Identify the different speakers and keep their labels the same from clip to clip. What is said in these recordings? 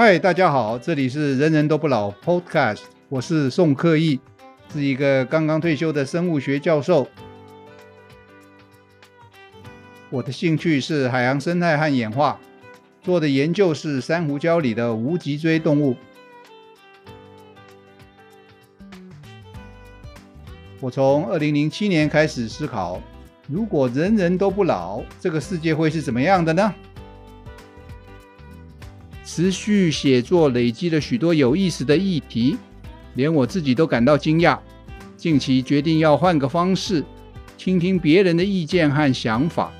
Speaker 1: 嗨，大家好，这里是人人都不老 Podcast，我是宋克义，是一个刚刚退休的生物学教授。我的兴趣是海洋生态和演化，做的研究是珊瑚礁里的无脊椎动物。我从二零零七年开始思考，如果人人都不老，这个世界会是怎么样的呢？持续写作累积了许多有意思的议题，连我自己都感到惊讶。近期决定要换个方式，倾听别人的意见和想法。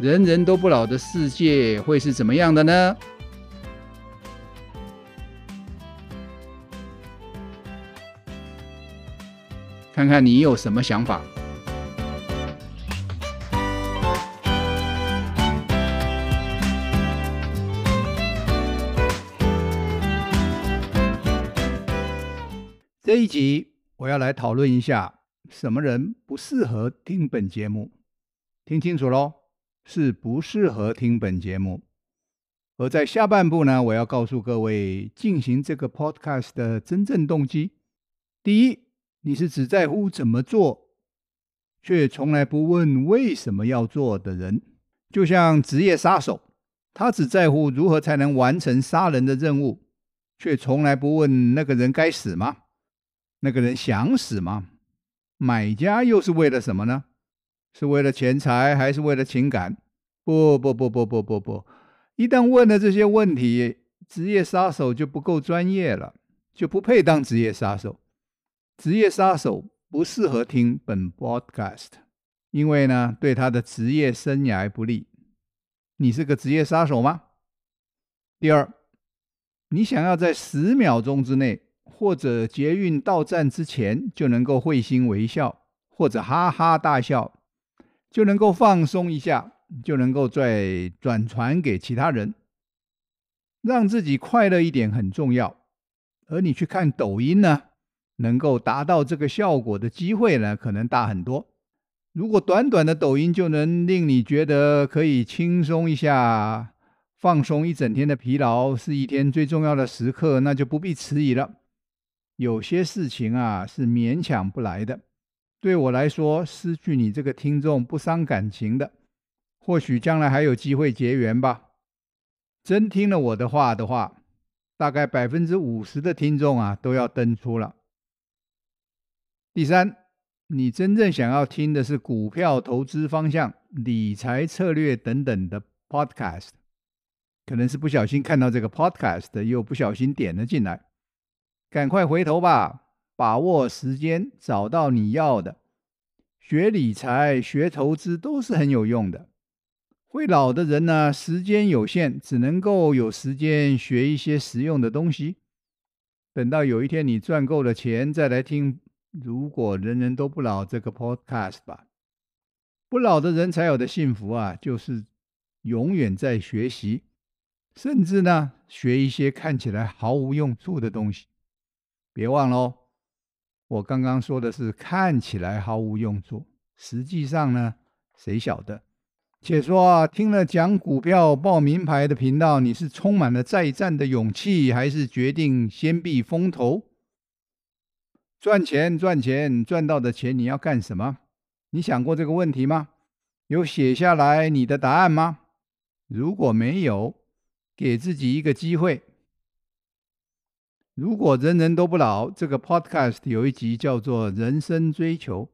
Speaker 1: 人人都不老的世界会是怎么样的呢？看看你有什么想法。一集我要来讨论一下，什么人不适合听本节目？听清楚喽，是不适合听本节目。而在下半部呢，我要告诉各位进行这个 podcast 的真正动机。第一，你是只在乎怎么做，却从来不问为什么要做的人，就像职业杀手，他只在乎如何才能完成杀人的任务，却从来不问那个人该死吗？那个人想死吗？买家又是为了什么呢？是为了钱财还是为了情感？不不不不不不不！一旦问了这些问题，职业杀手就不够专业了，就不配当职业杀手。职业杀手不适合听本 podcast，因为呢，对他的职业生涯不利。你是个职业杀手吗？第二，你想要在十秒钟之内。或者捷运到站之前就能够会心微笑，或者哈哈大笑，就能够放松一下，就能够再转传给其他人，让自己快乐一点很重要。而你去看抖音呢，能够达到这个效果的机会呢，可能大很多。如果短短的抖音就能令你觉得可以轻松一下，放松一整天的疲劳，是一天最重要的时刻，那就不必迟疑了。有些事情啊是勉强不来的。对我来说，失去你这个听众不伤感情的，或许将来还有机会结缘吧。真听了我的话的话，大概百分之五十的听众啊都要登出了。第三，你真正想要听的是股票投资方向、理财策略等等的 podcast，可能是不小心看到这个 podcast，又不小心点了进来。赶快回头吧，把握时间，找到你要的。学理财、学投资都是很有用的。会老的人呢，时间有限，只能够有时间学一些实用的东西。等到有一天你赚够了钱，再来听。如果人人都不老这个 podcast 吧，不老的人才有的幸福啊，就是永远在学习，甚至呢，学一些看起来毫无用处的东西。别忘了哦，我刚刚说的是看起来毫无用处，实际上呢，谁晓得？且说啊，听了讲股票报名牌的频道，你是充满了再战的勇气，还是决定先避风头？赚钱，赚钱，赚到的钱你要干什么？你想过这个问题吗？有写下来你的答案吗？如果没有，给自己一个机会。如果人人都不老，这个 podcast 有一集叫做《人生追求》，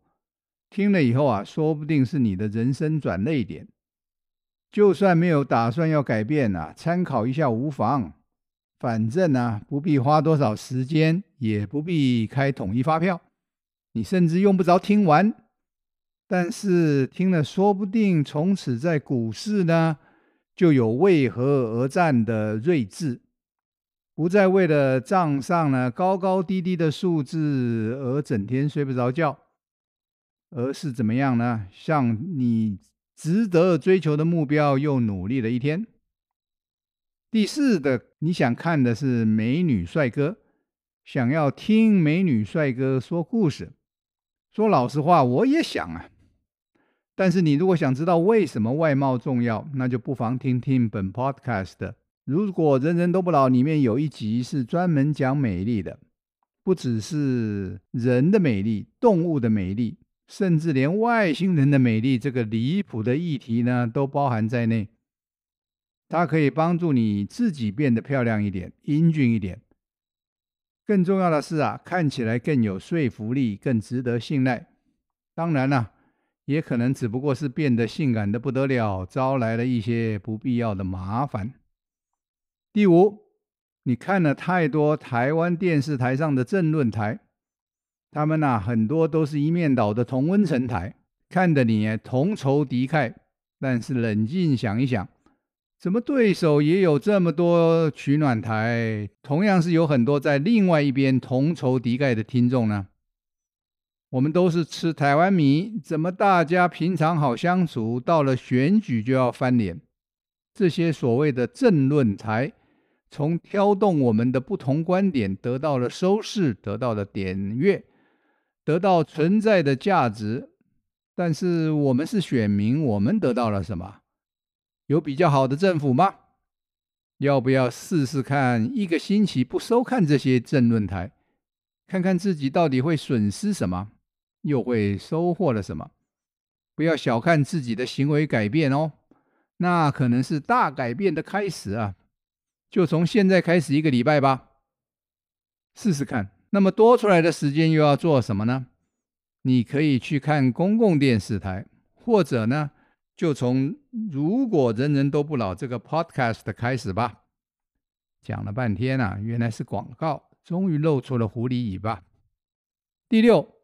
Speaker 1: 听了以后啊，说不定是你的人生转捩点。就算没有打算要改变啊，参考一下无妨。反正呢，不必花多少时间，也不必开统一发票，你甚至用不着听完。但是听了，说不定从此在股市呢，就有为何而战的睿智。不再为了账上呢高高低低的数字而整天睡不着觉，而是怎么样呢？向你值得追求的目标又努力了一天。第四的，你想看的是美女帅哥，想要听美女帅哥说故事。说老实话，我也想啊，但是你如果想知道为什么外貌重要，那就不妨听听本 Podcast。如果人人都不老，里面有一集是专门讲美丽的，不只是人的美丽、动物的美丽，甚至连外星人的美丽这个离谱的议题呢，都包含在内。它可以帮助你自己变得漂亮一点、英俊一点。更重要的是啊，看起来更有说服力、更值得信赖。当然了。也可能只不过是变得性感的不得了，招来了一些不必要的麻烦。第五，你看了太多台湾电视台上的政论台，他们呐、很多都是一面倒的同温层台，看得你同仇敌忾。但是冷静想一想，怎么对手也有这么多取暖台，同样是有很多在另外一边同仇敌忾的听众呢？我们都是吃台湾米，怎么大家平常好相处，到了选举就要翻脸？这些所谓的政论台，从挑动我们的不同观点，得到了收视，得到了点阅，得到存在的价值。但是我们是选民，我们得到了什么？有比较好的政府吗？要不要试试看一个星期不收看这些政论台，看看自己到底会损失什么？又会收获了什么？不要小看自己的行为改变哦，那可能是大改变的开始啊！就从现在开始一个礼拜吧，试试看。那么多出来的时间又要做什么呢？你可以去看公共电视台，或者呢，就从“如果人人都不老”这个 podcast 开始吧。讲了半天啊，原来是广告，终于露出了狐狸尾巴。第六。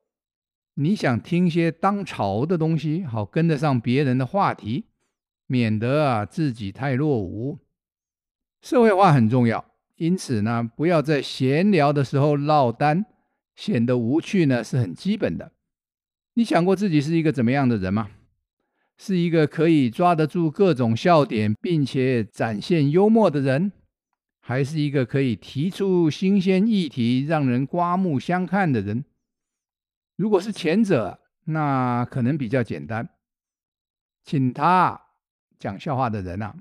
Speaker 1: 你想听些当潮的东西，好跟得上别人的话题，免得啊自己太落伍。社会化很重要，因此呢，不要在闲聊的时候落单，显得无趣呢是很基本的。你想过自己是一个怎么样的人吗？是一个可以抓得住各种笑点，并且展现幽默的人，还是一个可以提出新鲜议题，让人刮目相看的人？如果是前者，那可能比较简单，请他讲笑话的人啊，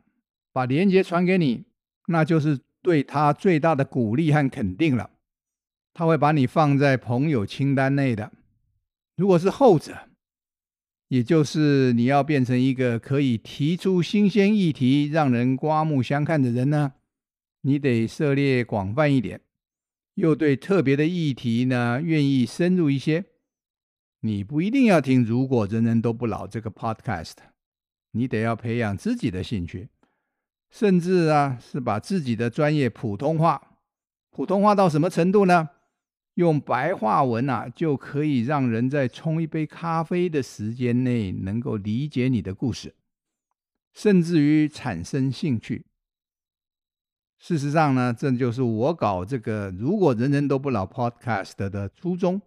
Speaker 1: 把链接传给你，那就是对他最大的鼓励和肯定了。他会把你放在朋友清单内的。如果是后者，也就是你要变成一个可以提出新鲜议题、让人刮目相看的人呢，你得涉猎广泛一点，又对特别的议题呢愿意深入一些。你不一定要听《如果人人都不老》这个 podcast，你得要培养自己的兴趣，甚至啊是把自己的专业普通话，普通话到什么程度呢？用白话文啊就可以让人在冲一杯咖啡的时间内能够理解你的故事，甚至于产生兴趣。事实上呢，这就是我搞这个《如果人人都不老》podcast 的初衷。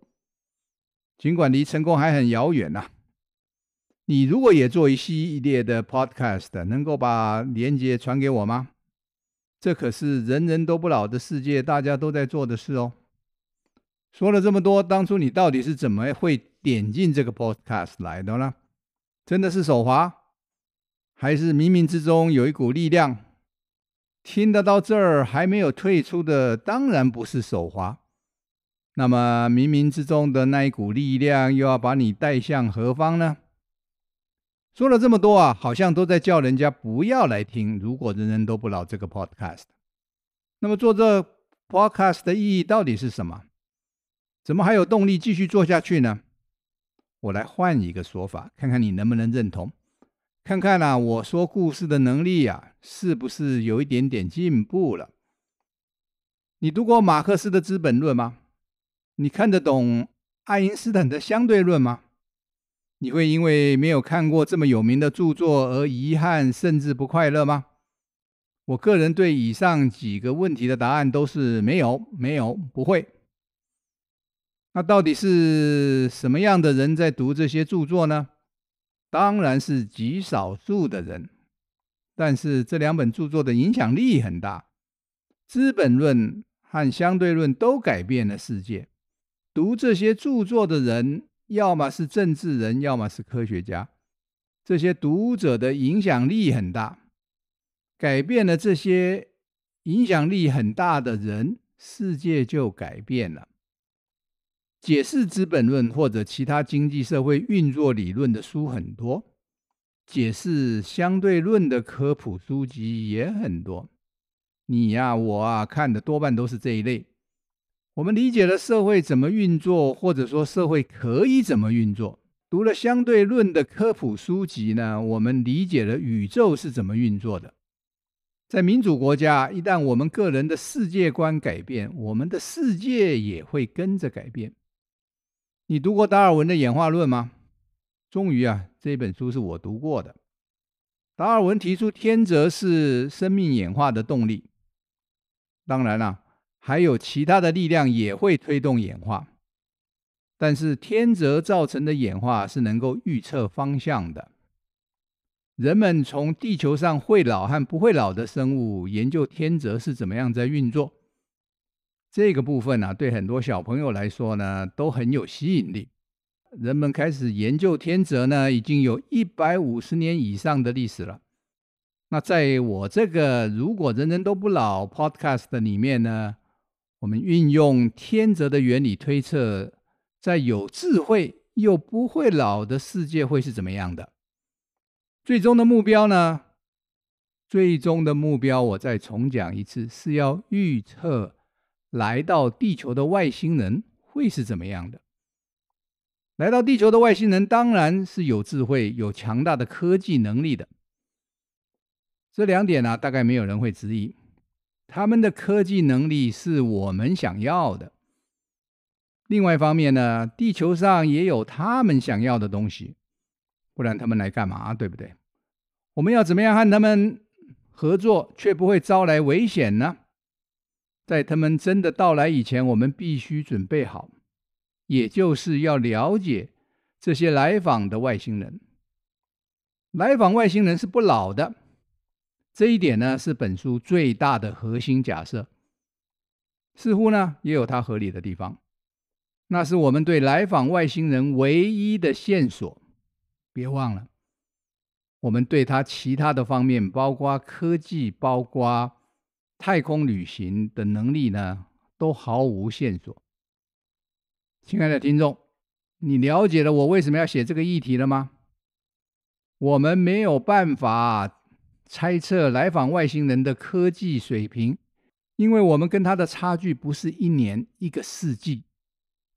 Speaker 1: 尽管离成功还很遥远呐，你如果也做一系列的 podcast，能够把连接传给我吗？这可是人人都不老的世界，大家都在做的事哦。说了这么多，当初你到底是怎么会点进这个 podcast 来的呢？真的是手滑，还是冥冥之中有一股力量？听得到这儿还没有退出的，当然不是手滑。那么冥冥之中的那一股力量又要把你带向何方呢？说了这么多啊，好像都在叫人家不要来听。如果人人都不老这个 podcast，那么做这 podcast 的意义到底是什么？怎么还有动力继续做下去呢？我来换一个说法，看看你能不能认同。看看啊，我说故事的能力啊，是不是有一点点进步了？你读过马克思的《资本论》吗？你看得懂爱因斯坦的相对论吗？你会因为没有看过这么有名的著作而遗憾甚至不快乐吗？我个人对以上几个问题的答案都是没有，没有，不会。那到底是什么样的人在读这些著作呢？当然是极少数的人，但是这两本著作的影响力很大，《资本论》和《相对论》都改变了世界。读这些著作的人，要么是政治人，要么是科学家，这些读者的影响力很大，改变了这些影响力很大的人，世界就改变了。解释《资本论》或者其他经济社会运作理论的书很多，解释相对论的科普书籍也很多。你呀，我啊，看的多半都是这一类。我们理解了社会怎么运作，或者说社会可以怎么运作。读了相对论的科普书籍呢，我们理解了宇宙是怎么运作的。在民主国家，一旦我们个人的世界观改变，我们的世界也会跟着改变。你读过达尔文的演化论吗？终于啊，这本书是我读过的。达尔文提出天择是生命演化的动力。当然了，还有其他的力量也会推动演化。但是天择造成的演化是能够预测方向的。人们从地球上会老和不会老的生物研究天择是怎么样在运作，这个部分呢、对很多小朋友来说呢，都很有吸引力。人们开始研究天择呢，已经有一百五十年以上的历史了。那在我这个如果人人都不老 Podcast 里面呢，我们运用天择的原理推测。在有智慧又不会老的世界会是怎么样的？最终的目标呢？最终的目标，我再重讲一次，是要预测来到地球的外星人会是怎么样的。来到地球的外星人当然是有智慧、有强大的科技能力的。这两点呢、大概没有人会质疑。他们的科技能力是我们想要的。另外一方面呢，地球上也有他们想要的东西，不然他们来干嘛？对不对？我们要怎么样和他们合作，却不会招来危险呢？在他们真的到来以前，我们必须准备好，也就是要了解这些来访的外星人。来访外星人是不老的，这一点呢，是本书最大的核心假设。似乎呢，也有它合理的地方。那是我们对来访外星人唯一的线索。别忘了，我们对他其他的方面，包括科技、包括太空旅行的能力呢，都毫无线索。亲爱的听众，你了解了我为什么要写这个议题了吗？我们没有办法猜测来访外星人的科技水平，因为我们跟他的差距不是一年、一个世纪。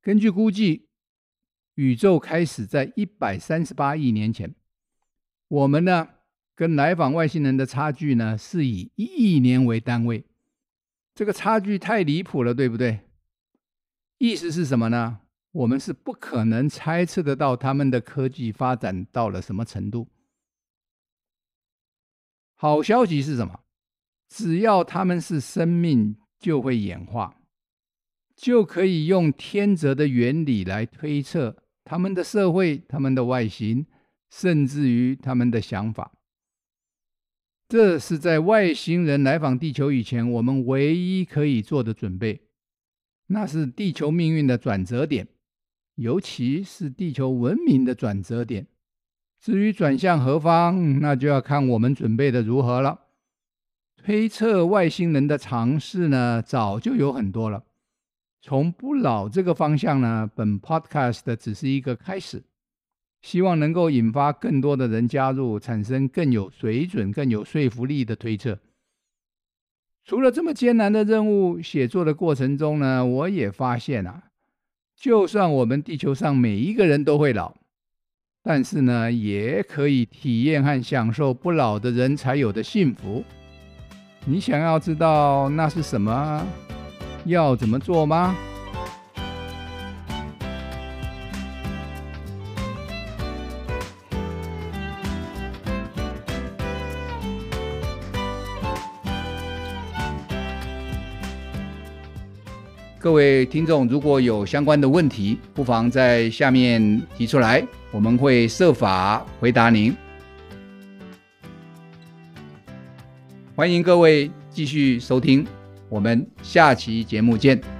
Speaker 1: 根据估计，宇宙开始在一百三十八亿年前。我们呢，跟来访外星人的差距呢，是以一亿年为单位。这个差距太离谱了，对不对？意思是什么呢？我们是不可能猜测得到他们的科技发展到了什么程度。好消息是什么？只要他们是生命，就会演化。就可以用天择的原理来推测他们的社会、他们的外形，甚至于他们的想法。这是在外星人来访地球以前，我们唯一可以做的准备。那是地球命运的转折点，尤其是地球文明的转折点。至于转向何方，那就要看我们准备的如何了。推测外星人的尝试呢，早就有很多了。从不老这个方向呢，本 podcast 只是一个开始，希望能够引发更多的人加入，产生更有水准、更有说服力的推测。除了这么艰难的任务，写作的过程中呢，我也发现啊，就算我们地球上每一个人都会老，但是呢，也可以体验和享受不老的人才有的幸福。你想要知道那是什么？要怎么做吗？各位听众，如果有相关的问题，不妨在下面提出来，我们会设法回答您。欢迎各位继续收听。我们下期节目见。